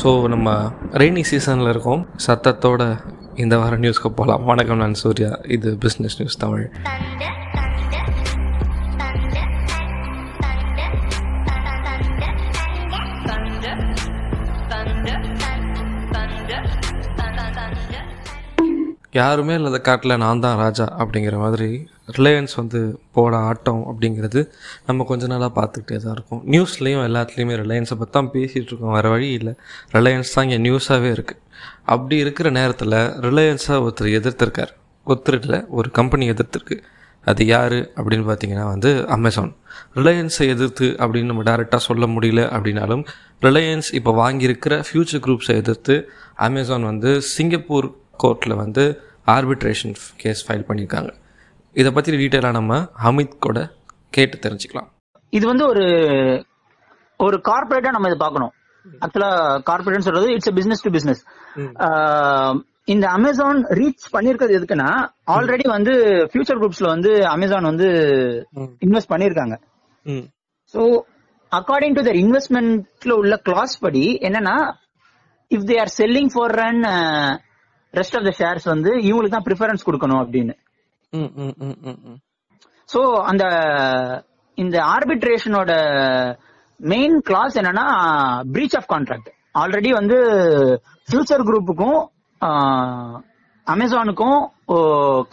So நம்ம rainy சீசனில் இருக்கோம். சத்தத்தோட இந்த வார நியூஸ்க்கு போகலாம் வணக்கம் நான் சூர்யா. இது பிஸ்னஸ் நியூஸ் தமிழ். யாருமே இல்லாத காட்டில் நான் தான் ராஜா அப்படிங்கிற மாதிரி ரிலையன்ஸ் வந்து போட ஆட்டம் அப்படிங்கிறது நம்ம கொஞ்ச நாளாக பார்த்துக்கிட்டே தான் இருக்கோம். நியூஸ்லேயும் எல்லாத்துலேயுமே ரிலையன்ஸை பற்றி தான் பேசிகிட்டு இருக்கோம். வேறு வழி இல்லை. ரிலையன்ஸ் தான் இங்கே நியூஸாகவே இருக்குது அப்படி இருக்கிற நேரத்தில் ரிலையன்ஸாக ஒருத்தர் எதிர்த்திருக்கார். ஒருத்தர் இல்லை ஒரு கம்பெனி எதிர்த்திருக்கு. அது யார் அப்படின்னு பார்த்தீங்கன்னா வந்து அமேசான் ரிலையன்ஸை எதிர்த்து அப்படின்னு நம்ம டேரெக்டாக சொல்ல முடியல அப்படின்னாலும் ரிலையன்ஸ் இப்போ வாங்கியிருக்கிற ஃப்யூச்சர் குரூப்ஸை எதிர்த்து அமேசான் வந்து சிங்கப்பூர் கோர்ட்டில் வந்து ஆர்பிட்ரேஷன் கேஸ் ஃபைல் பண்ணியிருக்காங்க. இதை பற்றி டீட்டெயிலாக நம்ம ஹமித் கூட கேட்டு தெரிஞ்சுக்கலாம். இது வந்து ஒரு ஒரு கார்பரேட்டா நம்ம இதை பார்க்கணும். ஆக்சுவலா கார்பரேட் சொல்றது இட்ஸ் பிசினஸ் டு பிசினஸ் இந்த அமேசான் ரீச் பண்ணிருக்கிறது எதுக்குன்னா ஆல்ரெடி வந்து ஃபியூச்சர் குரூப்ஸ்ல வந்து அமேசான் வந்து இன்வெஸ்ட் பண்ணிருக்காங்க ஸோ அக்கார்டிங் டு தர் இன்வெஸ்ட்மெண்ட்ல உள்ள கிளாஸ் படி என்னன்னா if they are selling for run rest of the shares வந்து இவங்களுக்கு தான் ப்ரிஃபரன்ஸ் கொடுக்கணும் அப்படின்னு. ம் ம் ம் ம் ம். சோ அந்த இந்த ஆர்பிட்ரேஷனோட மெயின் கிளாஸ் என்னன்னா பிரீச் ஆஃப் கான்ட்ராக்ட் ஆல்ரெடி வந்து ஃபியூச்சர் குரூப்புக்கும் அமேசானுக்கும்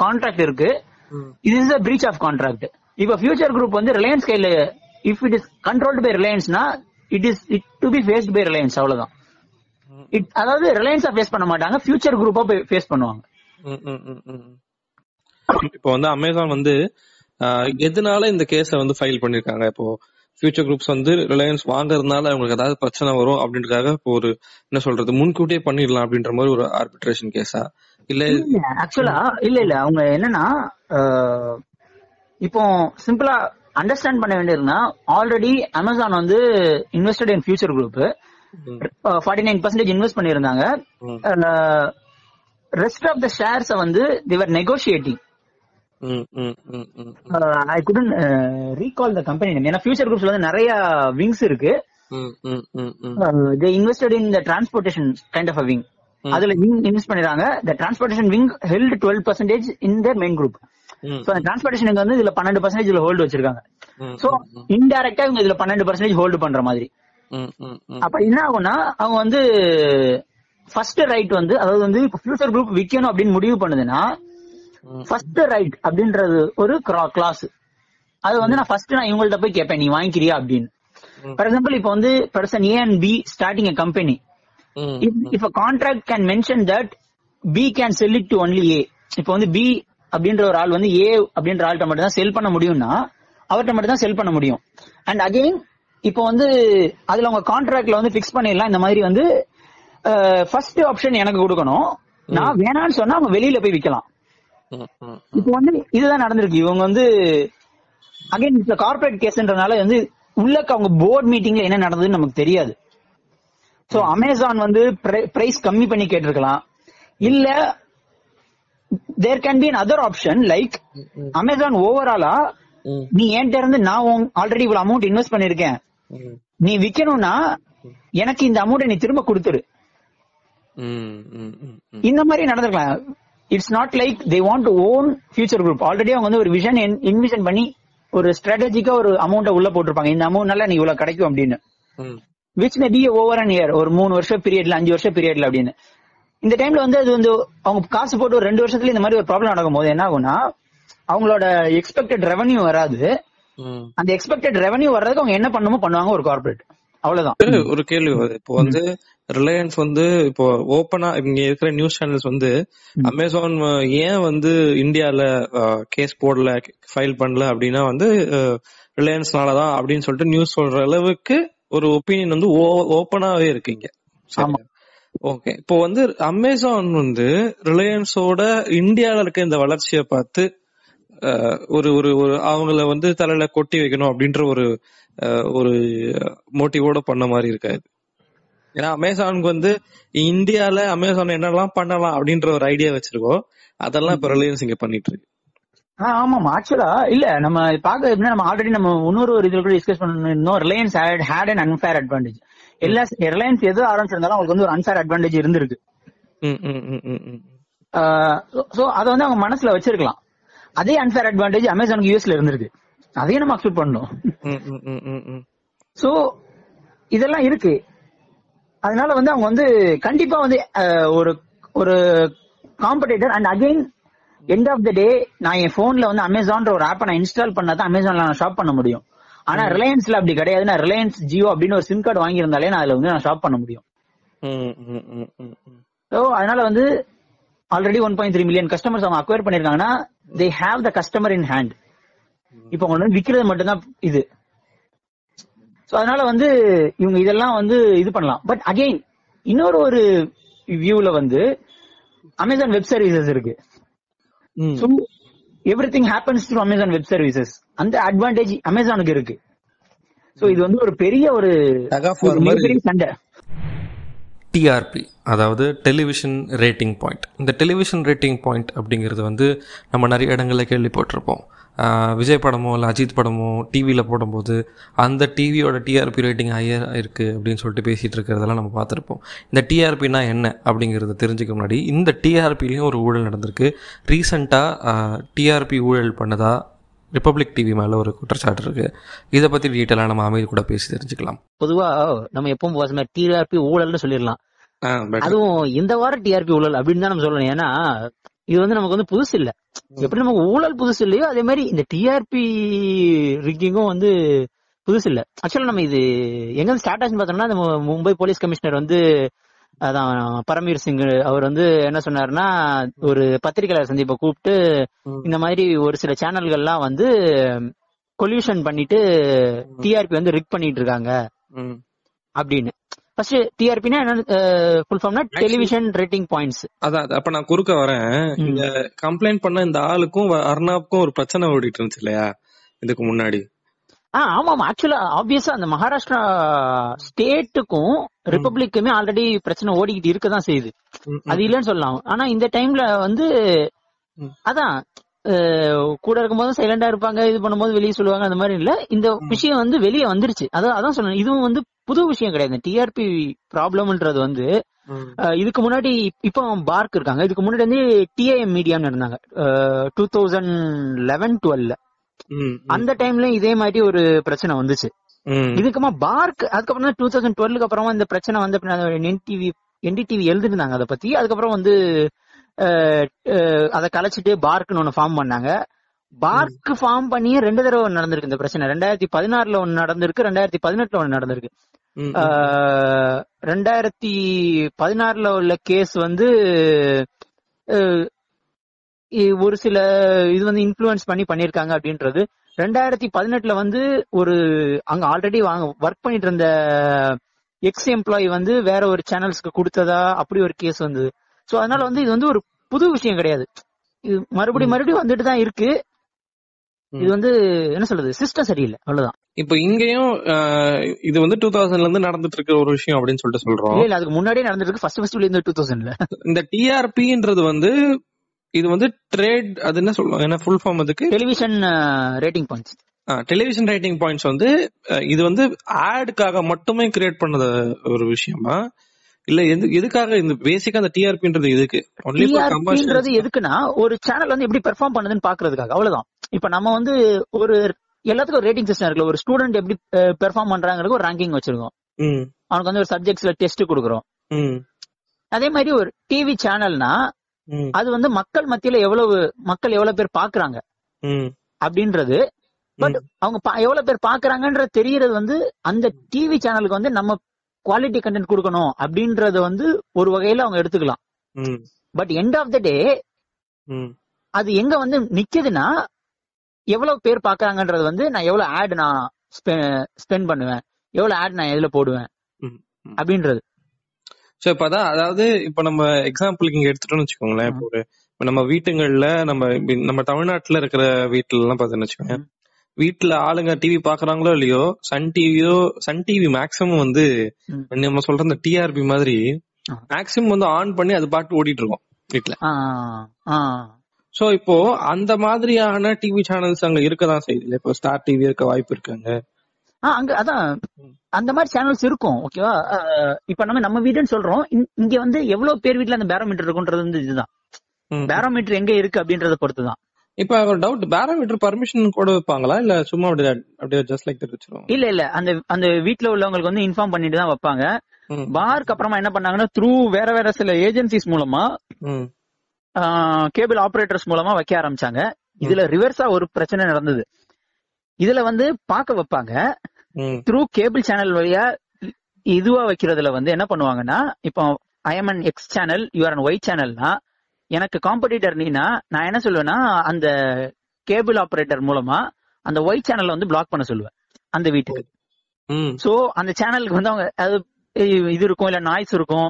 கான்ட்ராக்ட் இருக்கு. இது இஸ் பிரீச் ஆஃப் கான்ட்ராக்ட் இப்ப ஃபியூச்சர் குரூப் வந்து ரிலையன்ஸ் கையில if it is controlled by ரிலையன்ஸ்னா it is it to be faced by Reliance அவ்வளவுதான். அதாவது ரிலையன்ஸா ஃபேஸ் பண்ண மாட்டாங்க ஃபியூச்சர் குரூப்பா ஃபேஸ் பண்ணுவாங்க. இப்போ வந்து அமேசான் வந்து எதனால இந்த கேஸை வந்து ஃபைல் பண்ணிருக்காங்க? இப்போ ஃபியூச்சர் குரூப்ஸ் வந்து ரிலையன்ஸ் வாங்குறதுனால அவங்களுக்கு ஏதாவது பிரச்சனை வரும் அப்படின்றதுக்காக இப்போ ஒரு என்ன சொல்றது முன்கூட்டியே பண்ணிடலாம் அப்படின்ற மாதிரி ஒரு ஆர்பிட்ரேஷன் கேஸா இல்ல ஆக்சுவலா இல்ல இல்ல அவங்க என்னன்னா இப்போ சிம்பிளா அண்டர்ஸ்டாண்ட் பண்ண வேண்டியதுன்னா ஆல்ரெடி அமேசான் வந்து invested in Future Group forty nine percentage invest பண்ணியிருந்தாங்க. ம், ரெஸ்ட் ஆஃப் த ஷேர்ஸை வந்து they were hmm, I couldn't recall the company name ஏன்னா ஃபியூச்சர் குரூப்ஸ்ல வந்து நிறைய விங்ஸ் இருக்கு. They invested in the transportation kind of a wing அதுல wing invest பண்ணிருக்காங்க the transportation wing held twelve percentage in the main group so அந்த transportation வந்து இதுல பன்னெண்டு பர்சன்டேஜ் இதுல ஹோல்டு வச்சிருக்காங்க. சோ இன்டைரக்டா இவங்க இதுல பன்னெண்டு பர்சன்டேஜ் ஹோல்டு பண்ற மாதிரி. அப்ப என்ன ஆகும்னா அவங்க வந்து ஃபர்ஸ்ட் ரைட் வந்து அதாவது வந்து இப்ப ஃபியூச்சர் குரூப் விக்கணும் அப்படின்னு முடிவு பண்ணுதுன்னா. ஃபர்ஸ்ட் ரைட் அப்படின்றது ஒரு கிளாஸ் அது வந்து நான் ஃபர்ஸ்ட் நான் இவங்கள்ட்ட போய் கேட்பேன் நீ வாங்கிக்கிறியா அப்படின்னு. ஃபார் எக்ஸாம்பிள் இப்போ வந்து person A and B starting a company a contract can mention that B can sell it to only A இப்போ வந்து பி அப்படின்ற ஒரு ஆள் வந்து ஏ அப்படின்ற ஆள்கிட்ட மட்டும் தான் செல் பண்ண முடியும்னா அவர்கிட்ட மட்டும் தான் செல் பண்ண முடியும். அண்ட் அகைன் இப்போ வந்து அதுல உங்க கான்ட்ராக்ட்ல வந்து பிக்ஸ் பண்ணிடலாம். இந்த மாதிரி வந்து ஃபர்ஸ்ட் ஆப்ஷன் எனக்கு கொடுக்கணும். நான் வேணாம்னு சொன்னா அவங்க வெளியில போய் விற்கலாம் ம், ம், இப்போ வந்து இதுதான் நடந்திருக்கு. இவங்க வந்து அகைன் இந்த கார்பரேட் கேஸ்ன்றனால வந்து உள்ளக்க அவங்க போர்ட் மீட்டிங்ல என்ன நடந்ததுன்னு நமக்கு தெரியாது. சோ அமேசான் வந்து பிரைஸ் கம்மி பண்ணி கேட்டிருக்கலாம். இல்ல there can be other option like Amazon ஓவராலா நீ என்கிட்ட இருந்து நான் ஆல்ரெடி இவ்வளவு அமௌண்ட் இன்வெஸ்ட் பண்ணிருக்கேன் நீ விக்கணும்னா எனக்கு இந்த அமௌண்ட் நீ திரும்ப கொடுத்துரு ம், ம், ம், ம். இந்த மாதிரி நடந்திருக்கலாம் it's not like they want to own Future Group already அவங்க வந்து ஒரு விஷன் இன்விஷன் பண்ணி ஒரு ஸ்ட்ராட்டஜிக்கா ஒரு அமௌண்ட்டை உள்ள போட்டிருப்பாங்க. இந்த அமௌண்ட்னால நீ இவ்வளவு கிடைக்கும் அப்படின்னு. Which may be over an year ஒரு மூணு வருஷம் பீரியட்ல அஞ்சு வருஷம் பீரியட்ல அப்படின்னு. இந்த டைம்ல வந்து அது வந்து அவங்க காசு போட்டு ஒரு ரெண்டு வருஷத்துல இந்த மாதிரி ஒரு ப்ராப்ளம் நடக்கும் போது என்ன ஆகும்னா அவங்களோட எக்ஸ்பெக்டட் ரெவன்யூ வராது. அந்த எக்ஸ்பெக்டட் ரெவன்யூ வர்றதுக்கு அவங்க என்ன பண்ணுமோ பண்ணுவாங்க ஒரு கார்பரேட் அவ்வளவுதான். ஒரு கேள்வி வருது. இப்போ வந்து ரிலையன்ஸ் வந்து இப்போ ஓப்பனா இங்க இருக்கிற நியூஸ் சேனல்ஸ் வந்து அமேசான் ஏன் வந்து இந்தியால கேஸ் போடல ஃபைல் பண்ணல அப்படின்னா வந்து ரிலையன்ஸ்னாலதான் அப்படின்னு சொல்லிட்டு நியூஸ் சொல்ற அளவுக்கு ஒரு ஒப்பீனியன் வந்து ஓப்பனாவே இருக்குங்க ஆமா. ஓகே இப்போ வந்து அமேசான் வந்து ரிலையன்ஸோட இந்தியால இருக்க இந்த வளர்ச்சியை பார்த்து ஒரு ஒரு ஒரு அவங்கள வந்து தலையில கொட்டி வைக்கணும் அப்படின்ற ஒரு ஒரு மோட்டிவோட பண்ண மாதிரி இருக்காது. ஏன்னா அமேசானுக்கு வந்து இந்தியால அமேசான் என்னெல்லாம் பண்ணலாம் அப்படின்ற ஒரு ஐடியா வச்சிருக்கோம் அதெல்லாம் இப்ப ரிலையன்ஸ் இங்க பண்ணிட்டு இருக்கு. ஆமாமா. ஆக்சுவலா இல்ல நம்ம பாக்க எப்படின்னா நம்ம ஆல்ரெடி நம்ம இன்னொரு ஒரு இதுல கூட டிஸ்கஸ் பண்ணிருந்தோம் Reliance had had an unfair advantage எல்லா ரிலையன்ஸ் எது ஆரம்பிச்சிருந்தாலும் அவங்களுக்கு வந்து ஒரு அன்சார் அட்வான்டேஜ் இருந்திருக்கு. சோ அத வந்து அவங்க மனசுல வச்சிருக்கலாம். அதே அன்சார் அட்வான்டேஜ் அமேசானுக்கு யூஎஸ்ல இருந்திருக்கு. அதையும் நம்ம அக்செப்ட் பண்ணணும். ம், ம், ம், ம், ம். சோ இதெல்லாம் இருக்கு. அதனால வந்து அவங்க வந்து கண்டிப்பா வந்து ஒரு ஒரு competitor and again end of the day நான் என் போன்ல வந்து அமேசான்ற ஒரு ஆப்பை நான் இன்ஸ்டால் பண்ணாதான் அமேசான்ல நான் ஷாப் பண்ண முடியும். ஆனா ரிலையன்ஸ்ல அப்படி கிடையாது. நான் ரிலையன்ஸ் ஜியோ அப்படின்னு ஒரு சிம் கார்டு வாங்கியிருந்தாலே நான் அதுல வந்து நான் ஷாப் பண்ண முடியும். ஸோ அதனால வந்து already one point three million customers அவங்க acquire பண்ணிருக்காங்கன்னா they have the customer in hand இப்போ அவங்க வந்து விக்கிறது மட்டும்தான் இது. ஸோ அதனால வந்து இவங்க இதெல்லாம் வந்து இது பண்ணலாம். பட் அகைன் இன்னொரு ஒரு வியூல வந்து அமேசான் வெப் சர்வீசஸ் இருக்கு. Everything happens to Amazon Web Services அந்த அட்வான்டேஜ் அமேசானுக்கு இருக்கு. ஸோ இது வந்து ஒரு பெரிய ஒரு சண்டை. டிஆர்பி அதாவது டெலிவிஷன் ரேட்டிங் பாயிண்ட் இந்த டெலிவிஷன் ரேட்டிங் பாயிண்ட் அப்படிங்கிறது வந்து நம்ம நிறைய இடங்களில் கேள்விப்பட்டிருப்போம் விஜய் படமோ இல்லை அஜித் படமோ டிவியில் போடும்போது அந்த டிவியோட டிஆர்பி ரேட்டிங் ஹையர் இருக்குது அப்படின்னு சொல்லிட்டு பேசிகிட்டு இருக்கிறதெல்லாம் நம்ம பார்த்துருப்போம். இந்த டிஆர்பினா என்ன அப்படிங்கிறத தெரிஞ்சுக்க முன்னாடி இந்த டிஆர்பிலையும் ஒரு ஊழல் நடந்திருக்கு. ரீசண்டாக டிஆர்பி ஊழல் பண்ணதாக ரிப்பப்ளிக் டிவி மேலே ஒரு குற்றச்சாட்டு இருக்குது இதை பற்றி டீட்டெயிலாக நம்ம அமைதி கூட பேசி தெரிஞ்சுக்கலாம். பொதுவா நம்ம எப்பவும் பேசுற டிஆர்பி ஊழல்னு சொல்லிடலாம். அதுவும் இந்த வாரம் டிஆர்பி ஊழல் அப்படின்னு தான் நம்ம சொல்லணும். ஏன்னா இது வந்து நமக்கு வந்து புதுசு இல்ல. எப்படி நமக்கு ஊழல் புதுசு இல்லையோ அதே மாதிரி இந்த டிஆர்பி ரிக்கிங்கும் வந்து புதுசு இல்ல. ஆக்சுவலா நம்ம இது எங்க ஸ்டார்ட் ஆச்சுன்னு பார்த்தோம்னா மும்பை போலீஸ் கமிஷனர் வந்து அதான் பரமீர் சிங் அவர் வந்து என்ன சொன்னாருன்னா ஒரு பத்திரிகையாளர் சந்திப்பை கூப்பிட்டு. இந்த மாதிரி ஒரு சில சேனல்கள்லாம் வந்து கொல்யூஷன் பண்ணிட்டு டிஆர்பி வந்து ரிக் பண்ணிட்டு இருக்காங்க. ம். அப்படின்னு. ஃபர்ஸ்ட் டிஆர்பினா என்ன ஃபுல் ஃபார்ம்னா டெலிவிஷன் ரேட்டிங் பாயிண்ட்ஸ் அதான் அது அப்ப நான் குறுக்க வரேன். இந்த கம்ப்ளைண்ட் பண்ண இந்த ஆளுக்கும் அர்ணாப்க்கும் ஒரு பிரச்சனை ஓடிட்டு இருந்துச்சு இல்லையா? இதுக்கு முன்னாடி. ஆ ஆமா ஆமா ஆக்சுவலா ஆப்வியஸா அந்த மகாராஷ்டிரா ஸ்டேட்டுக்கும் ரிப்பப்ளிக்குமே ஆல்ரெடி பிரச்சனை ஓடிக்கிட்டு இருக்க தான் செய்யுது அது இல்லைன்னு சொல்லலாம். ஆனா இந்த டைம்ல வந்து. அதான் கூட இருக்கும்போது சைலண்டா இருப்பாங்க இது பண்ணும்போது வெளியே சொல்லுவாங்க அந்த மாதிரி இல்ல. இந்த விஷயம் வந்து வெளியே வந்துருச்சு. அதான் அதான் சொல்லணும் இதுவும் வந்து புது விஷயம் கிடையாது. டிஆர்பி ப்ராப்ளம்ன்றது வந்து இதுக்கு முன்னாடி இப்போ பார்க் இருக்காங்க. இதுக்கு முன்னாடி வந்து டிஐஎம் மீடியான்னு இருந்தாங்க. டூ தௌசண்ட் லெவன் டுவெல்ல அந்த டைம்ல இதே மாதிரி ஒரு பிரச்சனை வந்துச்சு. இதுக்குமா பார்க் அதுக்கப்புறம் டூ தௌசண்ட் டுவெல்க்கு அப்புறமா இந்த பிரச்சனை வந்த என்டிவி என்டிடிவி எழுதிருந்தாங்க அதை பத்தி. அதுக்கப்புறம் வந்து அதை கலைச்சிட்டு பார்க்னு ஒன்னு ஃபார்ம் பண்ணாங்க. பார்க் ஃபார்ம் பண்ணியே ரெண்டு தடவை நடந்திருக்கு இந்த பிரச்சனை. ரெண்டாயிரத்தி பதினாறுல ஒன்னு நடந்திருக்கு ரெண்டாயிரத்தி பதினெட்டுல ஒன்னு நடந்திருக்கு. ரெண்டாயிரத்தி பதினாறுல உள்ள கேஸ் வந்து ஒரு சில இது வந்து இன்ஃப்ளூயன்ஸ் பண்ணி பண்ணிருக்காங்க அப்படின்றது. ரெண்டாயிரத்தி பதினெட்டுல வந்து ஒரு அங்க ஆல்ரெடி வாங்க ஒர்க் பண்ணிட்டு இருந்த எக்ஸ் எம்ப்ளாயி வந்து வேற ஒரு சேனல்ஸ்க்கு கொடுத்ததா அப்படி ஒரு கேஸ் வந்தது. சோ அதனால வந்து இது வந்து ஒரு புது விஷயம் கிடையாது. இது மறுபடியும் மறுபடியும் வந்துட்டு தான் இருக்கு இது வந்து என்ன சொல்றது சிஸ்டம் சரியில்லை. அவ்வளவுதான். இப்போ இங்கேயும் இது வந்து டூ தௌசண்ட்ல இருந்து நடந்துட்டு இருக்கிற ஒரு விஷயம் அப்படின்னு சொல்லிட்டு சொல்றோம். இல்ல அதுக்கு முன்னாடியே நடந்திருக்கு ஃபர்ஸ்ட் ஃபர்ஸ்ட் இந்த டூ தௌசண்ட்ல இந்த டிஆர்பின்றது வந்து இது வந்து ட்ரேட் அது என்ன சொல்லுவாங்க? என்ன ஃபுல் ஃபார்ம் அதுக்கு? Television rating points television rating points வந்து இது வந்து ஆடுக்காக மட்டுமே கிரியேட் பண்ணத ஒரு விஷயமா? இல்ல எது எதுக்காக இந்த பேசிக்கா அந்த டிஆர்பின்றது எதுக்கு? ஒன்லி டிஆர்பின்றது எதுக்குன்னா ஒரு சேனல் வந்து எப்படி பெர்ஃபார்ம் பண்ணுதுன்னு பாக்குறதுக்காக. அவ்வளவுதான். இப்ப நம்ம வந்து ஒரு எல்லாத்துக்கும் ரேட்டிங் சிஸ்டம் இருக்குல்ல. ஒரு ஸ்டூடெண்ட் எப்படி பெர்ஃபார்ம் பண்றாங்கிறது ஒரு ரேங்கிங் வச்சிருக்கோம். அவனுக்கு வந்து ஒரு சப்ஜெக்ட்ஸ்ல டெஸ்ட் கொடுக்குறோம். அதே மாதிரி ஒரு டிவி சேனல்னா அது வந்து மக்கள் மத்தியில எவ்வளவு மக்கள் எவ்வளவு பேர் பாக்குறாங்க அப்படின்றது. பட் அவங்க எவ்வளவு பேர் பாக்குறாங்கன்றது தெரியறது வந்து அந்த டிவி சேனலுக்கு வந்து நம்ம குவாலிட்டி கண்டென்ட் கொடுக்கணும் அப்படின்றத வந்து ஒரு வகையில அவங்க எடுத்துக்கலாம். But end of the day அது எங்க வந்து நிக்குதுன்னா எவ்வளவு பேர் பாக்குறாங்கன்றது வந்து நான் எவ்வளவு ஆட் நான் ஸ்பெண்ட் பண்ணுவேன். எவ்வளவு ஆட் நான் எதுல போடுவேன். அப்படின்றது. சோ இப்ப அதான் அதாவது இப்ப நம்ம எக்ஸாம்பிளுக்கு இங்க எடுத்துட்டோம்னு வச்சுக்கோங்களேன். இப்போ ஒரு இப்ப நம்ம வீட்டுங்கள்ல நம்ம நம்ம தமிழ்நாட்டுல இருக்கிற வீட்டுல எல்லாம் பாத்தீங்கன்னு வச்சுக்கோங்க வீட்டுல ஆளுங்க டிவி பாக்குறாங்களோ இல்லையோ சன் டிவியோ சன் டிவி மேக்ஸிமம் வந்து. நம்ம சொல்ற இந்த டிஆர்பி மாதிரி ஆ. மேக்ஸிமம் வந்து ஆன் பண்ணி அது பாட்டு ஓடிட்டு இருக்கோம் வீட்டுல. சோ இப்போ அந்த மாதிரியான டிவி சேனல்ஸ் அங்க இருக்கதான் செய்யுது. இப்போ ஸ்டார் டிவி இருக்க வாய்ப்பு இருக்காங்க. அங்க அதான். அந்த மாதிரி சேனல்ஸ் இருக்கும் ஓகேவா இப்ப நம்ம நம்ம வீடுன்னு சொல்றோம் இங்க- வந்து எவ்வளவு பேர் வீட்ல அந்த பேரோமீட்டர் இருக்குன்றது வந்து இதுதான். பேரோமீட்டர் எங்க இருக்கு அப்படின்றத பொறுத்து தான் இப்ப ஒரு டவுட் பேரோமீட்டர் பர்மிஷன் கூட வைப்பாங்களா? இல்ல சும்மா அப்படியே அப்படியே ஜஸ்ட் லைக் தட் வச்சிருவாங்க இல்ல இல்ல. அந்த அந்த வீட்ல உள்ளவங்களுக்கு வந்து இன்ஃபார்ம் பண்ணிட்டு தான் வைப்பாங்க. பார்க்கு அப்புறமா என்ன பண்ணாங்கன்னா த்ரூ வேற வேற சில ஏஜென்சிஸ் மூலமா. கேபிள் ஆபரேட்டர்ஸ் மூலமா வைக்க ஆரம்பிச்சாங்க. இதுல ரிவர்ஸா ஒரு பிரச்சனை நடந்தது. இதுல வந்து பார்க்க வைப்பாங்க. த்ரூ கேபிள் சேனல் வழியா இதுவா வைக்கிறதுல வந்து என்ன பண்ணுவாங்கன்னா இப்போ I'm in X channel you are Y சேனல்னா எனக்கு காம்படிட்டர் நீனா நான் என்ன சொல்லுவேன்னா அந்த கேபிள் ஆபரேட்டர் மூலமா அந்த ஒய் சேனலை வந்து பிளாக் பண்ண சொல்லுவேன் அந்த வீட்டுக்கு. சோ அந்த சேனலுக்கு வந்து அவங்க அது இது இருக்கும் இல்ல நாய்ஸ் இருக்கும்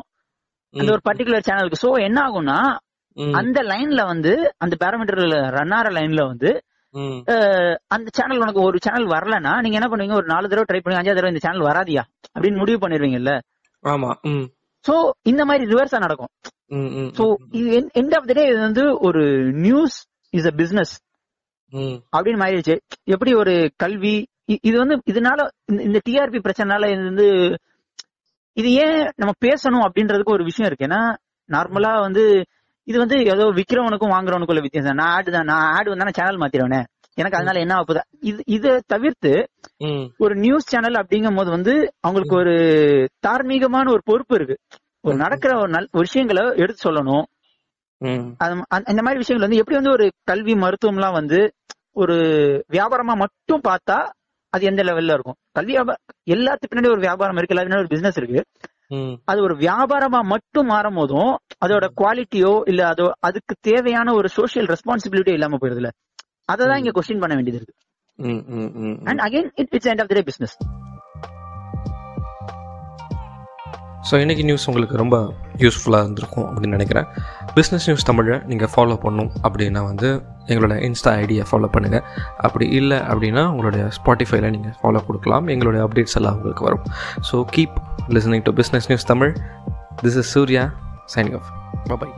அந்த ஒரு பர்டிகுலர் சேனலுக்கு சோ என்ன ஆகும்னா. அந்த லைன்ல வந்து அந்த பேரோமீட்டர்ல ரன் ஆற லைன்ல வந்து அந்த சேனல் உனக்கு ஒரு சேனல் வரலன்னா நீங்க என்ன பண்ணுவீங்க? ஒரு நாலு தடவை ட்ரை பண்ணி அஞ்சாவது தடவை இந்த சேனல் வராதியா? அப்படின்னு முடிவு பண்ணிருவீங்கல்ல? ஆமா. சோ இந்த மாதிரி ரிவர்ஸா நடக்கும். சோ இது எண்ட் ஆஃப் த டே இது வந்து ஒரு நியூஸ் இஸ் அ பிசினஸ். அப்படின்னு மாறிடுச்சு. எப்படி ஒரு கல்வி இது வந்து இதனால இந்த- இந்த டிஆர்பி பிரச்சனைனால இது வந்து இது ஏன் நம்ம பேசணும் அப்படின்றதுக்கு ஒரு விஷயம் இருக்கு. ஏன்னா நார்மலா வந்து இது வந்து ஏதோ விக்கிறவனுக்கும் வாங்குறவனுக்குள்ள வித்தியாசம். நான் ஆடு தான் நான் ஆடு வந்தா சேனல் மாத்திடுவேனே எனக்கு அதனால என்ன ஆகுதா? இது இதை தவிர்த்து. ஒரு நியூஸ் சேனல் அப்படிங்கும் போது வந்து அவங்களுக்கு ஒரு தார்மீகமான ஒரு பொறுப்பு இருக்கு. ஒரு நடக்கிற ஒரு நல்ல விஷயங்களை எடுத்து சொல்லணும். அந்த- இந்த மாதிரி விஷயங்கள் வந்து எப்படி வந்து ஒரு கல்வி மருத்துவம்லாம் வந்து ஒரு வியாபாரமா மட்டும் பார்த்தா அது எந்த லெவல்ல இருக்கும்? கல்வி எல்லாத்துக்கு பின்னாடி ஒரு வியாபாரம் இருக்கு எல்லாத்துக்கு பின்னாடி ஒரு பிசினஸ் இருக்கு. அது ஒரு வியாபாரமா மட்டும் மாறும் போதும் அதோட குவாலிட்டியோ இல்ல அதோ அதுக்கு தேவையான ஒரு சோஷியல் ரெஸ்பான்சிபிலிட்டி இல்லாம போயிருதுல அதை தான் இங்க கொஸ்டின் பண்ண வேண்டியது இருக்கு. And again it it's end of the day business so இன்றைக்கி நியூஸ் உங்களுக்கு ரொம்ப யூஸ்ஃபுல்லாக இருந்திருக்கும் அப்படின்னு நினைக்கிறேன். பிஸ்னஸ் நியூஸ் தமிழை நீங்கள் ஃபாலோ பண்ணும் அப்படின்னா வந்து எங்களோட இன்ஸ்டா ஐடியை ஃபாலோ பண்ணுங்கள் அப்படி இல்லை அப்படின்னா உங்களுடைய ஸ்பாட்டிஃபைல நீங்கள் ஃபாலோ கொடுக்கலாம். எங்களுடைய அப்டேட்ஸ் எல்லாம் உங்களுக்கு வரும். So keep listening to business news Tamil this is Surya signing off bye